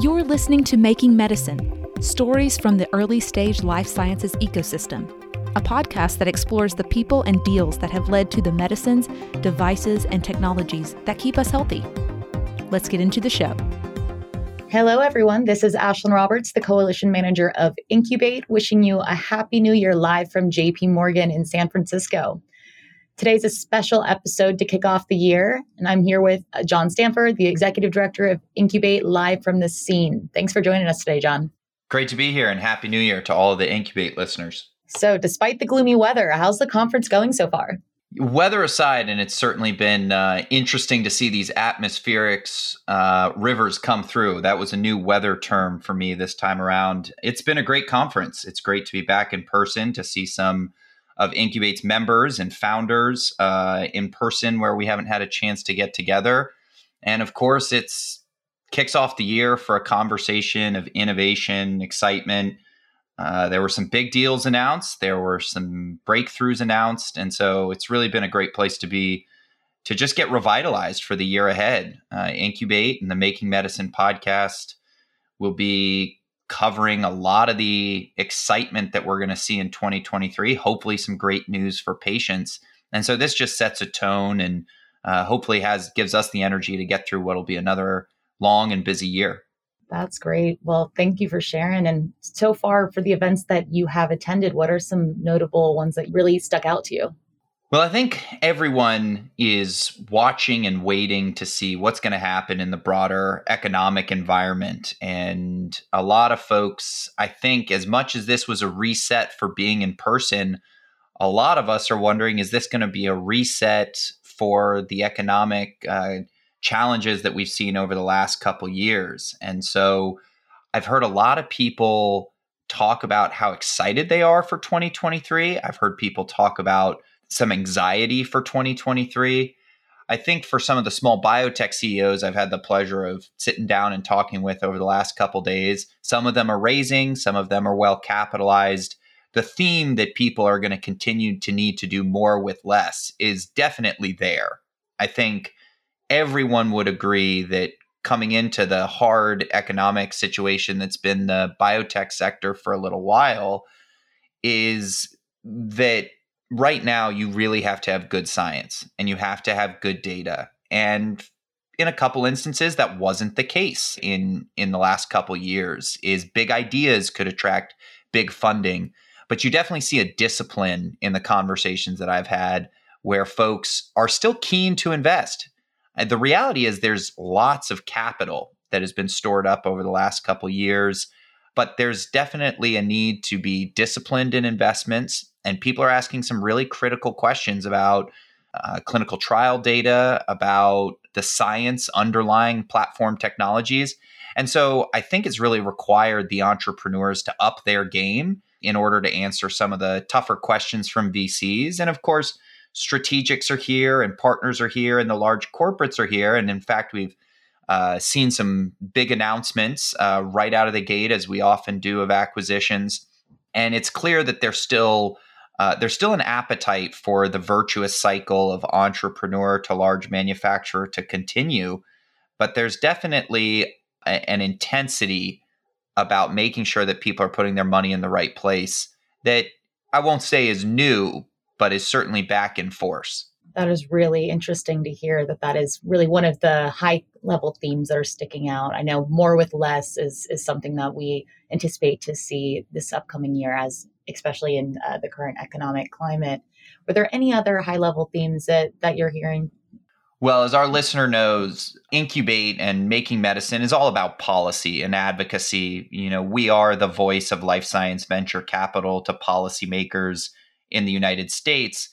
You're listening to Making Medicine Stories from the Early Stage Life Sciences Ecosystem, a podcast that explores the people and deals that have led to the medicines, devices, and technologies that keep us healthy. Let's get into the show. Hello, everyone. This is Ashlyn Roberts, the Coalition Manager of Incubate, wishing you a Happy New Year live from JP Morgan in San Francisco. Today's a special episode to kick off the year, and I'm here with uh, John Stanford, the Executive Director of Incubate, live from the scene. Thanks for joining us today, John. Great to be here, and Happy New Year to all of the Incubate listeners. So, despite the gloomy weather, how's the conference going so far? Weather aside, and it's certainly been uh, interesting to see these atmospherics uh, rivers come through. That was a new weather term for me this time around. It's been a great conference. It's great to be back in person to see some of Incubate's members and founders uh, in person where we haven't had a chance to get together. And of course, it's kicks off the year for a conversation of innovation, excitement. Uh, there were some big deals announced. There were some breakthroughs announced, and so it's really been a great place to be to just get revitalized for the year ahead. Uh, Incubate and the Making Medicine podcast will be covering a lot of the excitement that we're going to see in 2023. Hopefully, some great news for patients. And so this just sets a tone and uh, hopefully has gives us the energy to get through what'll be another long and busy year. That's great. Well, thank you for sharing. And so far, for the events that you have attended, what are some notable ones that really stuck out to you? Well, I think everyone is watching and waiting to see what's going to happen in the broader economic environment. And a lot of folks, I think, as much as this was a reset for being in person, a lot of us are wondering is this going to be a reset for the economic uh, challenges that we've seen over the last couple years? And so I've heard a lot of people talk about how excited they are for 2023. I've heard people talk about some anxiety for 2023. I think for some of the small biotech CEOs I've had the pleasure of sitting down and talking with over the last couple days, some of them are raising, some of them are well capitalized. The theme that people are going to continue to need to do more with less is definitely there. I think everyone would agree that coming into the hard economic situation that's been the biotech sector for a little while is that right now you really have to have good science and you have to have good data. And in a couple instances that wasn't the case in in the last couple years is big ideas could attract big funding. But you definitely see a discipline in the conversations that I've had where folks are still keen to invest. And the reality is there's lots of capital that has been stored up over the last couple years but there's definitely a need to be disciplined in investments and people are asking some really critical questions about uh, clinical trial data, about the science underlying platform technologies. And so I think it's really required the entrepreneurs to up their game in order to answer some of the tougher questions from VCs. And of course, strategics are here and partners are here and the large corporates are here. And in fact, we've uh, seen some big announcements uh, right out of the gate, as we often do of acquisitions. And it's clear that they're still uh, there's still an appetite for the virtuous cycle of entrepreneur to large manufacturer to continue, but there's definitely a, an intensity about making sure that people are putting their money in the right place that I won't say is new, but is certainly back in force. That is really interesting to hear that that is really one of the high level themes that are sticking out. I know more with less is is something that we anticipate to see this upcoming year as especially in uh, the current economic climate. Were there any other high level themes that, that you're hearing? Well, as our listener knows, Incubate and Making Medicine is all about policy and advocacy. You know, we are the voice of life science venture capital to policymakers in the United States.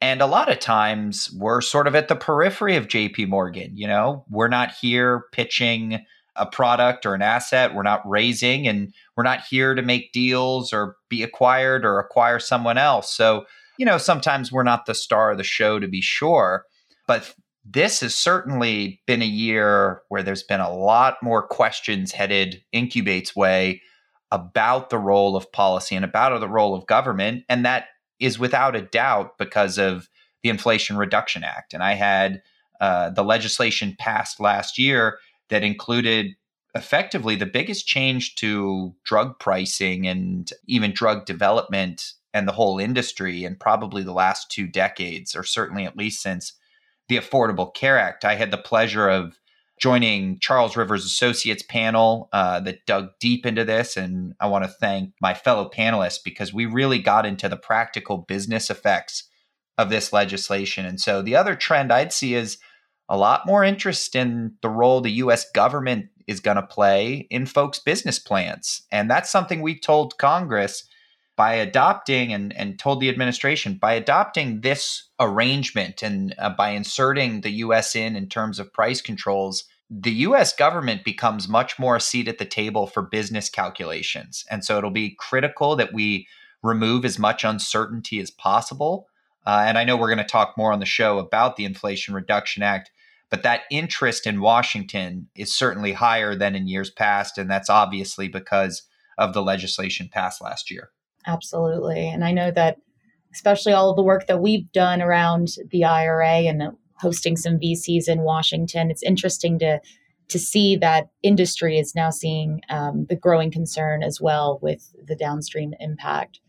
And a lot of times we're sort of at the periphery of JP Morgan. You know, we're not here pitching a product or an asset. We're not raising and we're not here to make deals or be acquired or acquire someone else. So, you know, sometimes we're not the star of the show to be sure, but this has certainly been a year where there's been a lot more questions headed Incubate's way about the role of policy and about the role of government. And that is without a doubt because of the Inflation Reduction Act. And I had uh, the legislation passed last year that included effectively the biggest change to drug pricing and even drug development and the whole industry in probably the last two decades, or certainly at least since the Affordable Care Act. I had the pleasure of joining Charles Rivers Associates panel uh, that dug deep into this. And I want to thank my fellow panelists because we really got into the practical business effects of this legislation. And so the other trend I'd see is a lot more interest in the role the US government is going to play in folks' business plans. And that's something we told Congress by adopting and, and told the administration by adopting this arrangement and uh, by inserting the US in in terms of price controls the US government becomes much more a seat at the table for business calculations and so it'll be critical that we remove as much uncertainty as possible uh, and I know we're going to talk more on the show about the Inflation Reduction Act but that interest in Washington is certainly higher than in years past and that's obviously because of the legislation passed last year Absolutely. And I know that especially all of the work that we've done around the IRA and hosting some VCs in Washington, it's interesting to to see that industry is now seeing um, the growing concern as well with the downstream impact.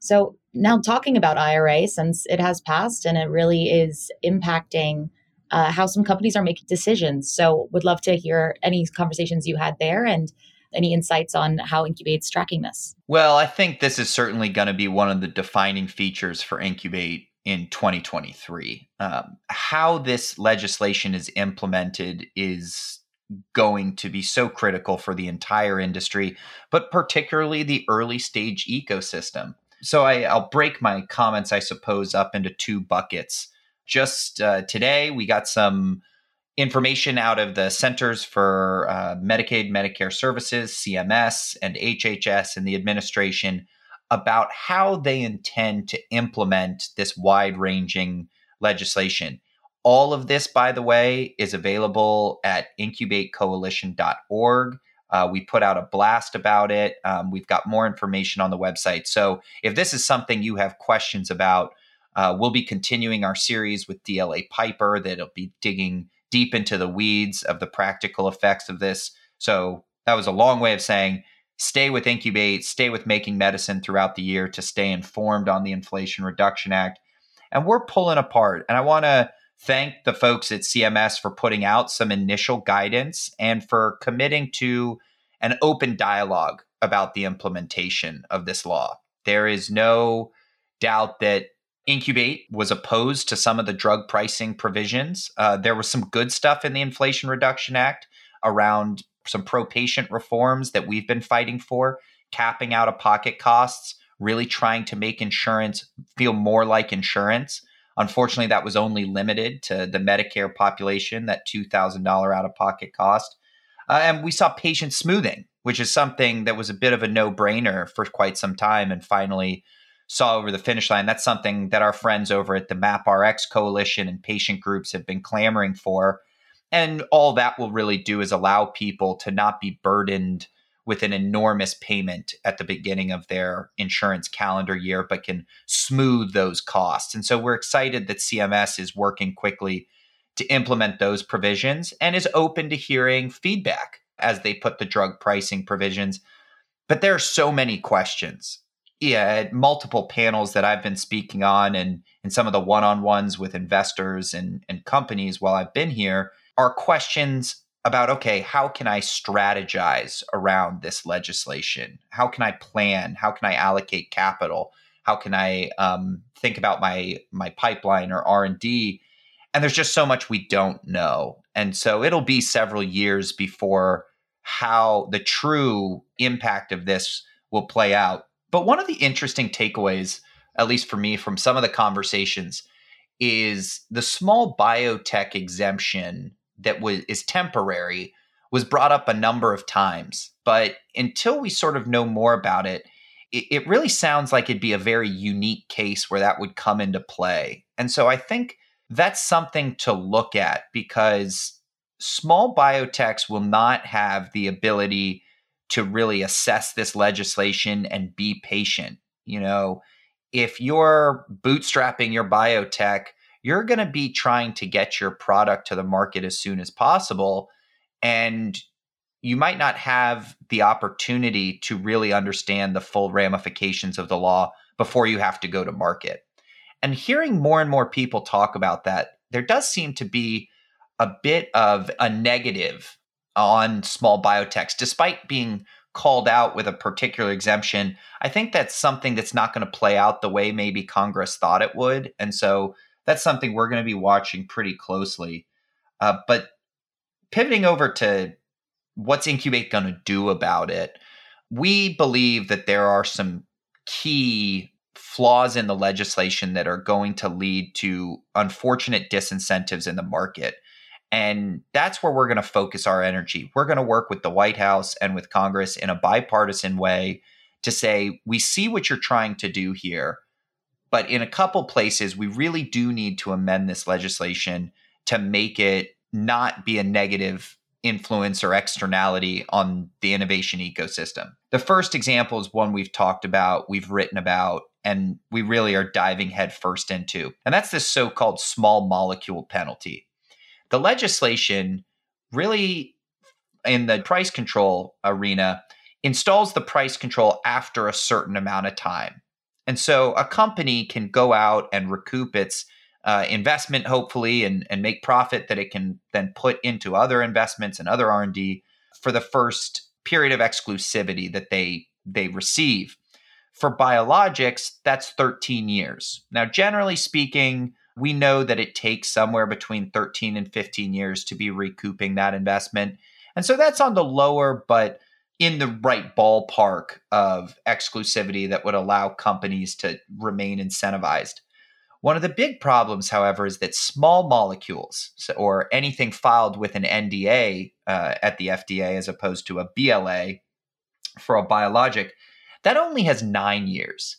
So now talking about IRA, since it has passed and it really is impacting uh, how some companies are making decisions. So would love to hear any conversations you had there and any insights on how Incubate's tracking this? Well, I think this is certainly going to be one of the defining features for Incubate in 2023. Um, how this legislation is implemented is going to be so critical for the entire industry, but particularly the early stage ecosystem. So I, will break my comments, I suppose, up into two buckets. Just uh, today, we got some information out of the Centers for uh, Medicaid, Medicare Services, CMS, and HHS and the administration about how they intend to implement this wide ranging legislation. All of this, by the way, is available at incubatecoalition.org. Uh, we put out a blast about it. Um, we've got more information on the website. So if this is something you have questions about, uh, we'll be continuing our series with DLA Piper that'll be digging deep into the weeds of the practical effects of this. So that was a long way of saying stay with Incubate, stay with Making Medicine throughout the year to stay informed on the Inflation Reduction Act. And we're pulling apart. And I want to thank the folks at CMS for putting out some initial guidance and for committing to an open dialogue about the implementation of this law. There is no doubt that Incubate was opposed to some of the drug pricing provisions. Uh, there was some good stuff in the Inflation Reduction Act around some pro patient reforms that we've been fighting for, capping out of pocket costs, really trying to make insurance feel more like insurance. Unfortunately, that was only limited to the Medicare population, that $2,000 out of pocket cost. Uh, and we saw patient smoothing, which is something that was a bit of a no brainer for quite some time. And finally, saw over the finish line. That's something that our friends over at the MapRx Coalition and patient groups have been clamoring for. And all that will really do is allow people to not be burdened with an enormous payment at the beginning of their insurance calendar year, but can smooth those costs. And so we're excited that CMS is working quickly to implement those provisions and is open to hearing feedback as they put the drug pricing provisions. But there are so many questions yeah, multiple panels that I've been speaking on and and some of the one-on-ones with investors and, and companies while I've been here are questions about okay, how can I strategize around this legislation? How can I plan? How can I allocate capital? How can I um, think about my my pipeline or R and D? And there's just so much we don't know, and so it'll be several years before how the true impact of this will play out but one of the interesting takeaways, at least for me, from some of the conversations, is the small biotech exemption that was is temporary was brought up a number of times. But until we sort of know more about it, it, it really sounds like it'd be a very unique case where that would come into play. And so I think that's something to look at because small biotechs will not have the ability to really assess this legislation and be patient. You know, if you're bootstrapping your biotech, you're going to be trying to get your product to the market as soon as possible. And you might not have the opportunity to really understand the full ramifications of the law before you have to go to market. And hearing more and more people talk about that, there does seem to be a bit of a negative on small biotechs, despite being called out with a particular exemption. I think that's something that's not going to play out the way maybe Congress thought it would. And so that's something we're going to be watching pretty closely. Uh, but pivoting over to what's Incubate going to do about it, we believe that there are some key flaws in the legislation that are going to lead to unfortunate disincentives in the market. And that's where we're going to focus our energy. We're going to work with the White House and with Congress in a bipartisan way to say, we see what you're trying to do here. But in a couple places, we really do need to amend this legislation to make it not be a negative influence or externality on the innovation ecosystem. The first example is one we've talked about, we've written about, and we really are diving headfirst into. And that's this so called small molecule penalty. The legislation really, in the price control arena, installs the price control after a certain amount of time. And so a company can go out and recoup its uh, investment, hopefully, and, and make profit that it can then put into other investments and other R&D for the first period of exclusivity that they they receive. For biologics, that's 13 years. Now, generally speaking, we know that it takes somewhere between 13 and 15 years to be recouping that investment. And so that's on the lower, but in the right ballpark of exclusivity that would allow companies to remain incentivized. One of the big problems, however, is that small molecules or anything filed with an NDA uh, at the FDA as opposed to a BLA for a biologic, that only has nine years.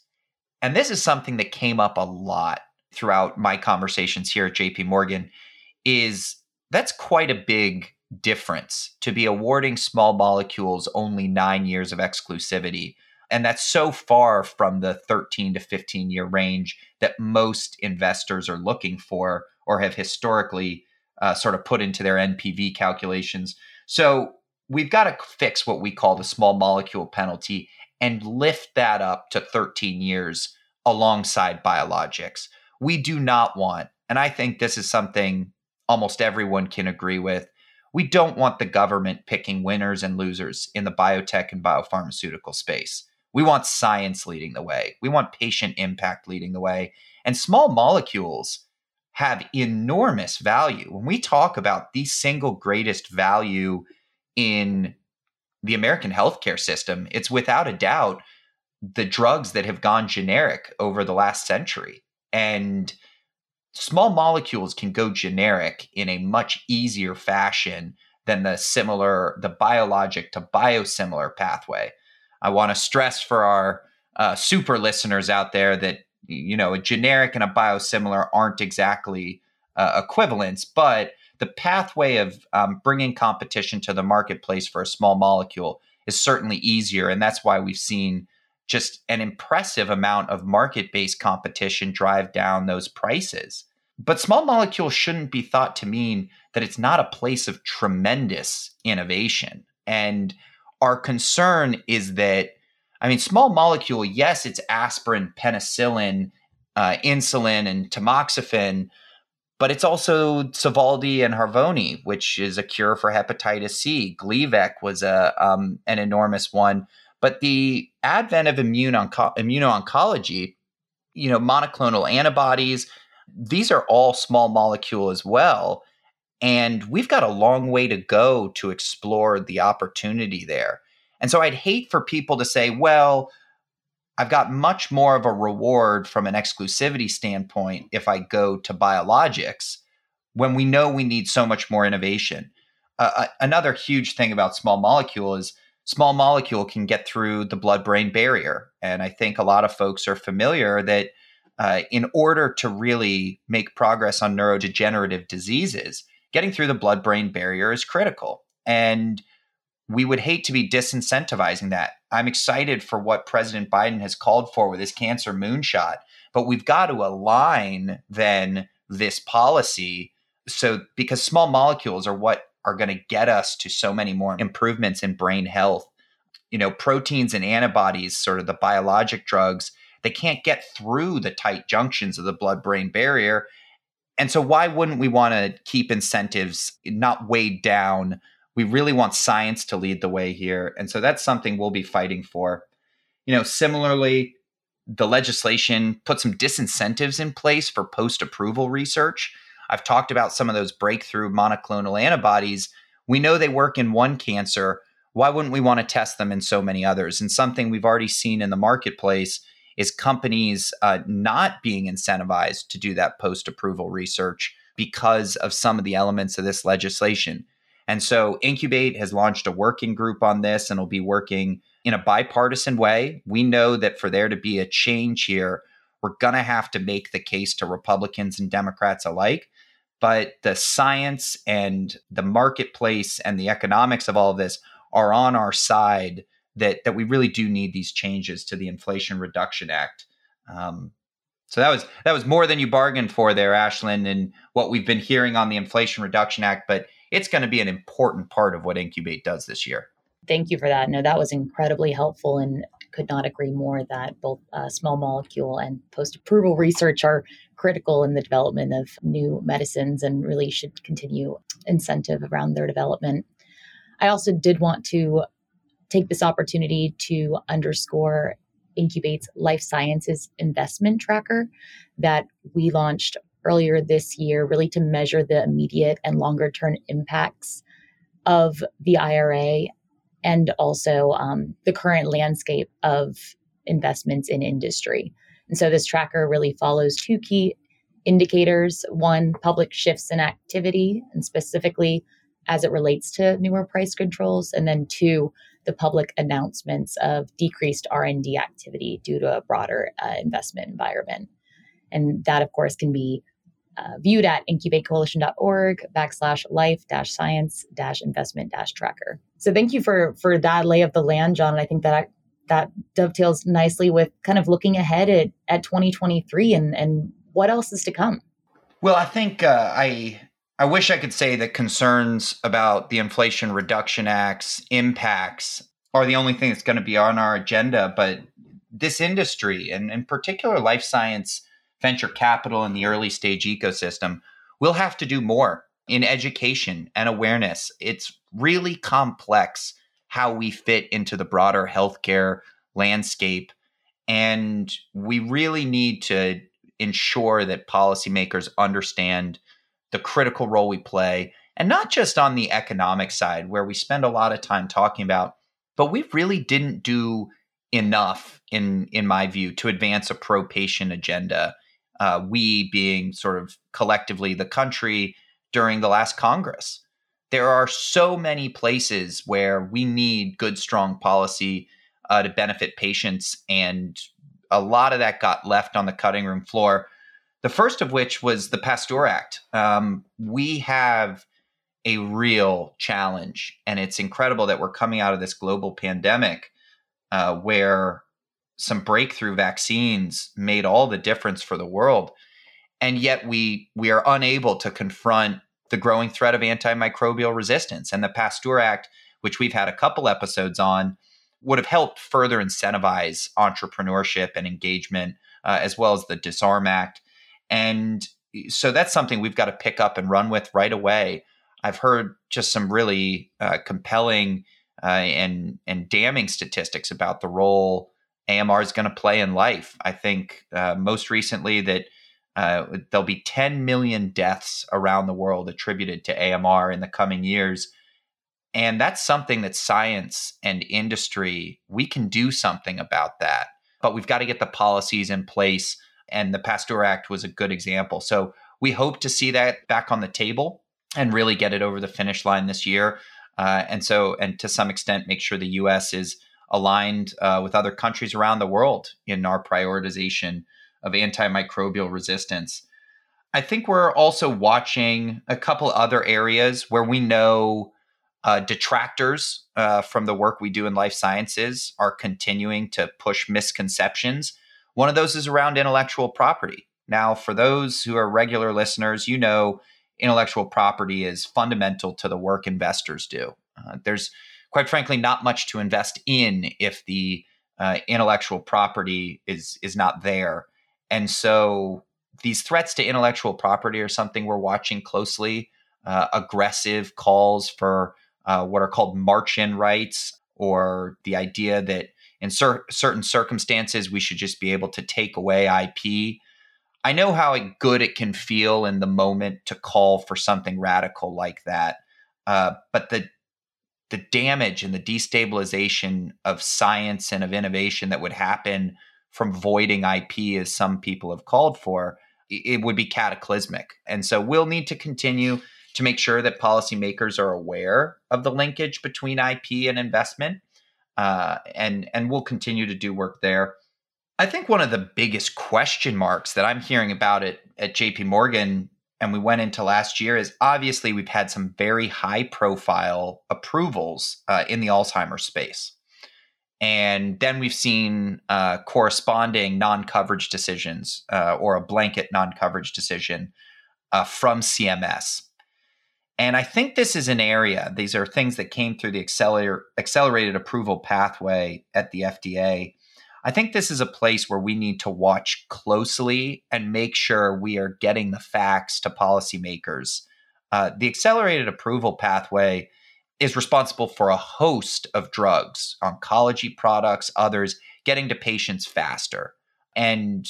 And this is something that came up a lot throughout my conversations here at JP Morgan is that's quite a big difference to be awarding small molecules only 9 years of exclusivity and that's so far from the 13 to 15 year range that most investors are looking for or have historically uh, sort of put into their NPV calculations. So we've got to fix what we call the small molecule penalty and lift that up to 13 years alongside biologics we do not want, and I think this is something almost everyone can agree with, we don't want the government picking winners and losers in the biotech and biopharmaceutical space. We want science leading the way. We want patient impact leading the way. And small molecules have enormous value. When we talk about the single greatest value in the American healthcare system, it's without a doubt the drugs that have gone generic over the last century. And small molecules can go generic in a much easier fashion than the similar, the biologic to biosimilar pathway. I want to stress for our uh, super listeners out there that you know a generic and a biosimilar aren't exactly uh, equivalents, but the pathway of um, bringing competition to the marketplace for a small molecule is certainly easier, and that's why we've seen just an impressive amount of market based competition drive down those prices. But small molecules shouldn't be thought to mean that it's not a place of tremendous innovation. And our concern is that, I mean, small molecule, yes, it's aspirin, penicillin, uh, insulin, and tamoxifen, but it's also Sovaldi and Harvoni, which is a cure for hepatitis C. Gleevec was a um, an enormous one. But the advent of immune onco- immuno-oncology, you know, monoclonal antibodies, these are all small molecule as well. And we've got a long way to go to explore the opportunity there. And so I'd hate for people to say, well, I've got much more of a reward from an exclusivity standpoint if I go to biologics when we know we need so much more innovation. Uh, another huge thing about small molecule is small molecule can get through the blood brain barrier. And I think a lot of folks are familiar that uh, in order to really make progress on neurodegenerative diseases, getting through the blood brain barrier is critical. And we would hate to be disincentivizing that. I'm excited for what President Biden has called for with his cancer moonshot, but we've got to align then this policy so because small molecules are what are going to get us to so many more improvements in brain health. You know, proteins and antibodies, sort of the biologic drugs, they can't get through the tight junctions of the blood brain barrier. And so, why wouldn't we want to keep incentives not weighed down? We really want science to lead the way here. And so, that's something we'll be fighting for. You know, similarly, the legislation put some disincentives in place for post approval research. I've talked about some of those breakthrough monoclonal antibodies. We know they work in one cancer. Why wouldn't we want to test them in so many others? And something we've already seen in the marketplace is companies uh, not being incentivized to do that post approval research because of some of the elements of this legislation. And so Incubate has launched a working group on this and will be working in a bipartisan way. We know that for there to be a change here, we're going to have to make the case to Republicans and Democrats alike. But the science and the marketplace and the economics of all of this are on our side that, that we really do need these changes to the Inflation Reduction Act. Um, so that was that was more than you bargained for there, Ashlyn, and what we've been hearing on the Inflation Reduction Act. But it's going to be an important part of what Incubate does this year. Thank you for that. No, that was incredibly helpful and could not agree more that both uh, small molecule and post approval research are critical in the development of new medicines and really should continue incentive around their development. I also did want to take this opportunity to underscore Incubate's life sciences investment tracker that we launched earlier this year, really to measure the immediate and longer term impacts of the IRA and also um, the current landscape of investments in industry. And so this tracker really follows two key indicators one, public shifts in activity, and specifically as it relates to newer price controls, and then two, the public announcements of decreased R&D activity due to a broader uh, investment environment. And that, of course, can be uh, viewed at incubatecoalition.org backslash life dash science dash investment dash tracker. So thank you for for that lay of the land, John. And I think that that dovetails nicely with kind of looking ahead at, at 2023 and, and what else is to come. Well, I think uh, I I wish I could say that concerns about the Inflation Reduction Act's impacts are the only thing that's going to be on our agenda, but this industry and in particular life science venture capital in the early stage ecosystem, we'll have to do more in education and awareness. It's really complex how we fit into the broader healthcare landscape. And we really need to ensure that policymakers understand the critical role we play, and not just on the economic side, where we spend a lot of time talking about, but we really didn't do enough, in, in my view, to advance a pro patient agenda uh, we being sort of collectively the country during the last Congress. There are so many places where we need good, strong policy uh, to benefit patients, and a lot of that got left on the cutting room floor. The first of which was the Pasteur Act. Um, we have a real challenge, and it's incredible that we're coming out of this global pandemic uh, where some breakthrough vaccines made all the difference for the world and yet we we are unable to confront the growing threat of antimicrobial resistance. And the pasteur act which we've had a couple episodes on would have helped further incentivize entrepreneurship and engagement uh, as well as the disarm act. And so that's something we've got to pick up and run with right away. I've heard just some really uh, compelling uh, and and damning statistics about the role AMR is going to play in life. I think uh, most recently that uh, there'll be 10 million deaths around the world attributed to AMR in the coming years. And that's something that science and industry, we can do something about that. But we've got to get the policies in place. And the Pasteur Act was a good example. So we hope to see that back on the table and really get it over the finish line this year. Uh, and so, and to some extent, make sure the US is aligned uh, with other countries around the world in our prioritization of antimicrobial resistance. I think we're also watching a couple other areas where we know uh, detractors uh, from the work we do in life sciences are continuing to push misconceptions. One of those is around intellectual property. Now, for those who are regular listeners, you know intellectual property is fundamental to the work investors do. Uh, there's quite frankly not much to invest in if the uh, intellectual property is is not there. And so these threats to intellectual property are something we're watching closely. Uh, aggressive calls for uh, what are called march-in rights, or the idea that in cer- certain circumstances we should just be able to take away IP. I know how good it can feel in the moment to call for something radical like that, uh, but the the damage and the destabilization of science and of innovation that would happen from voiding IP, as some people have called for, it would be cataclysmic. And so we'll need to continue to make sure that policymakers are aware of the linkage between IP and investment. Uh, and and we'll continue to do work there. I think one of the biggest question marks that I'm hearing about it at JP Morgan and we went into last year is obviously we've had some very high profile approvals uh, in the Alzheimer's space. And then we've seen uh, corresponding non coverage decisions uh, or a blanket non coverage decision uh, from CMS. And I think this is an area, these are things that came through the accelerator, accelerated approval pathway at the FDA I think this is a place where we need to watch closely and make sure we are getting the facts to policymakers. Uh, the accelerated approval pathway is responsible for a host of drugs, oncology products, others, getting to patients faster. And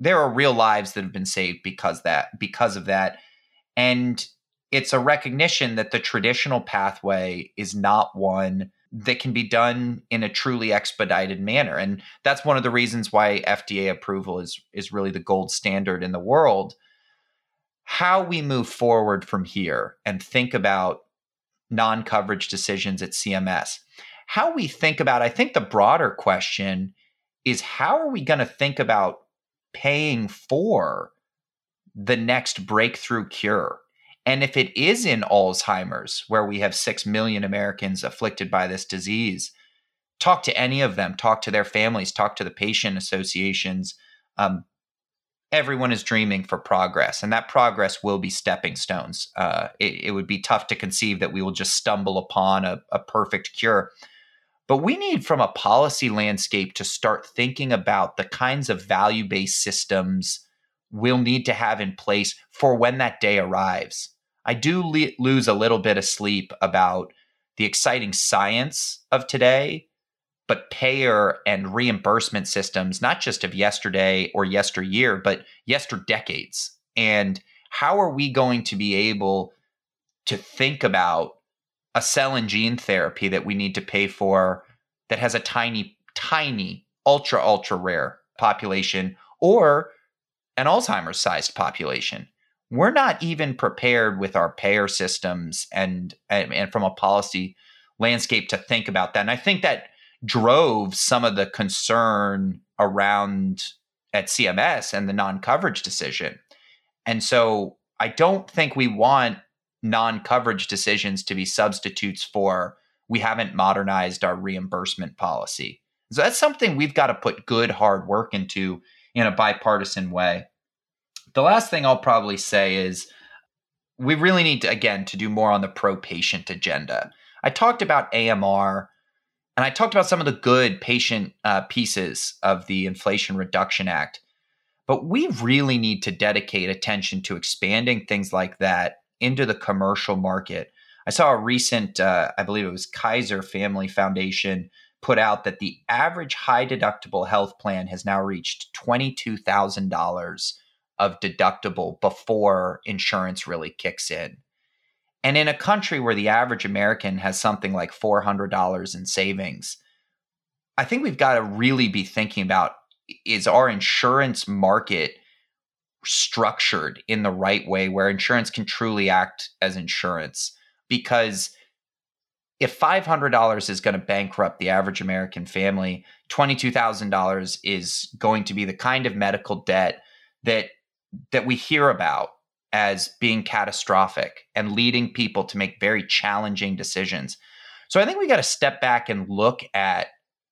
there are real lives that have been saved because that because of that. And it's a recognition that the traditional pathway is not one that can be done in a truly expedited manner and that's one of the reasons why FDA approval is is really the gold standard in the world how we move forward from here and think about non-coverage decisions at CMS how we think about I think the broader question is how are we going to think about paying for the next breakthrough cure and if it is in Alzheimer's, where we have 6 million Americans afflicted by this disease, talk to any of them, talk to their families, talk to the patient associations. Um, everyone is dreaming for progress, and that progress will be stepping stones. Uh, it, it, would be tough to conceive that we will just stumble upon a, a perfect cure. But we need, from a policy landscape, to start thinking about the kinds of value based systems we'll need to have in place for when that day arrives. I do le- lose a little bit of sleep about the exciting science of today, but payer and reimbursement systems, not just of yesterday or yesteryear, but yesterdecades. And how are we going to be able to think about a cell and gene therapy that we need to pay for that has a tiny, tiny, ultra, ultra rare population or an Alzheimer's sized population? we're not even prepared with our payer systems and, and, and from a policy landscape to think about that. And I think that drove some of the concern around at CMS and the non-coverage decision. And so I don't think we want non-coverage decisions to be substitutes for we haven't modernized our reimbursement policy. So that's something we've got to put good hard work into in a bipartisan way. The last thing I'll probably say is we really need to, again, to do more on the pro patient agenda. I talked about AMR and I talked about some of the good patient uh, pieces of the Inflation Reduction Act. But we really need to dedicate attention to expanding things like that into the commercial market. I saw a recent, uh, I believe it was Kaiser Family Foundation, put out that the average high deductible health plan has now reached $22,000 of deductible before insurance really kicks in. And in a country where the average American has something like $400 in savings, I think we've got to really be thinking about is our insurance market structured in the right way where insurance can truly act as insurance? Because if $500 is going to bankrupt the average American family, $22,000 is going to be the kind of medical debt that that we hear about as being catastrophic and leading people to make very challenging decisions. So I think we got to step back and look at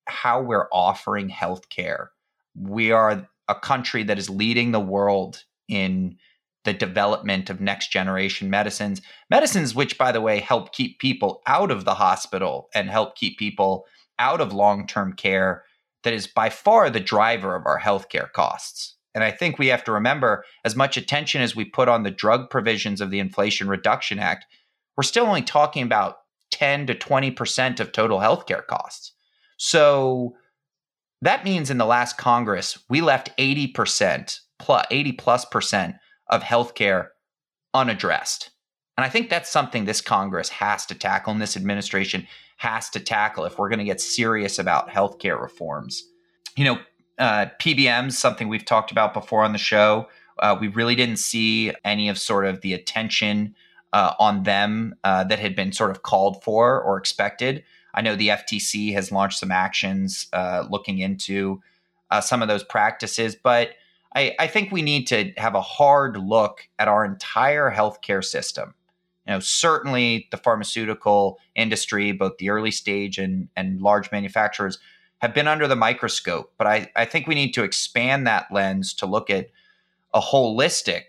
how we're offering healthcare. We are a country that is leading the world in the development of next generation medicines, medicines which, by the way, help keep people out of the hospital and help keep people out of long term care, that is by far the driver of our healthcare costs. And I think we have to remember as much attention as we put on the drug provisions of the Inflation Reduction Act, we're still only talking about 10 to 20% of total healthcare costs. So that means in the last Congress, we left 80% plus 80 plus percent of healthcare unaddressed. And I think that's something this Congress has to tackle and this administration has to tackle if we're going to get serious about healthcare reforms. You know, uh, PBMs, something we've talked about before on the show. Uh, we really didn't see any of sort of the attention uh, on them uh, that had been sort of called for or expected. I know the FTC has launched some actions uh, looking into uh, some of those practices, but I, I think we need to have a hard look at our entire healthcare system. You know, certainly the pharmaceutical industry, both the early stage and, and large manufacturers, have been under the microscope. But I, I think we need to expand that lens to look at a holistic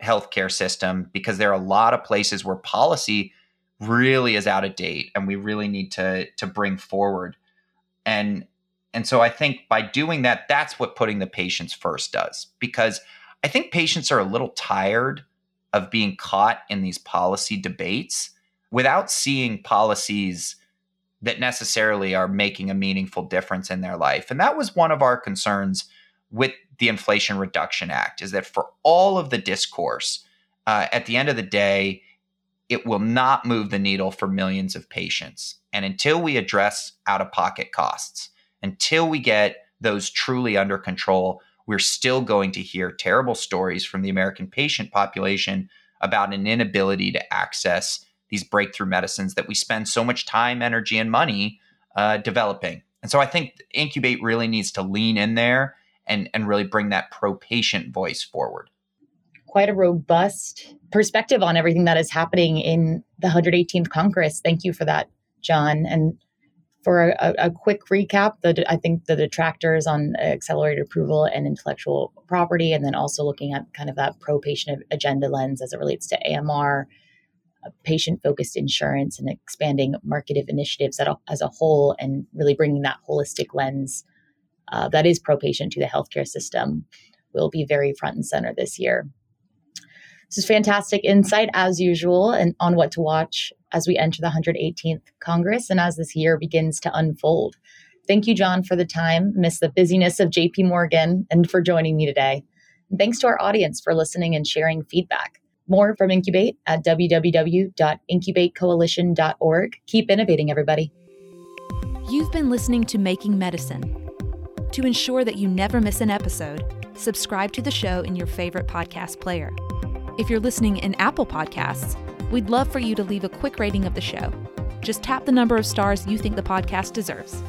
healthcare system because there are a lot of places where policy really is out of date and we really need to to bring forward and and so i think by doing that that's what putting the patients first does because i think patients are a little tired of being caught in these policy debates without seeing policies that necessarily are making a meaningful difference in their life and that was one of our concerns with the inflation reduction act is that for all of the discourse uh, at the end of the day it will not move the needle for millions of patients. And until we address out of pocket costs, until we get those truly under control, we're still going to hear terrible stories from the American patient population about an inability to access these breakthrough medicines that we spend so much time, energy, and money uh, developing. And so I think Incubate really needs to lean in there and, and really bring that pro patient voice forward quite a robust perspective on everything that is happening in the 118th Congress. Thank you for that, John. And for a, a quick recap, the, I think the detractors on accelerated approval and intellectual property, and then also looking at kind of that pro patient agenda lens as it relates to AMR, patient focused insurance, and expanding marketive initiatives as a whole, and really bringing that holistic lens uh, that is pro patient to the healthcare system will be very front and center this year. This is fantastic insight, as usual, and on what to watch as we enter the 118th Congress and as this year begins to unfold. Thank you, John, for the time, miss the busyness of JP Morgan, and for joining me today. And thanks to our audience for listening and sharing feedback. More from Incubate at www.incubatecoalition.org. Keep innovating, everybody. You've been listening to Making Medicine. To ensure that you never miss an episode, subscribe to the show in your favorite podcast player. If you're listening in Apple Podcasts, we'd love for you to leave a quick rating of the show. Just tap the number of stars you think the podcast deserves.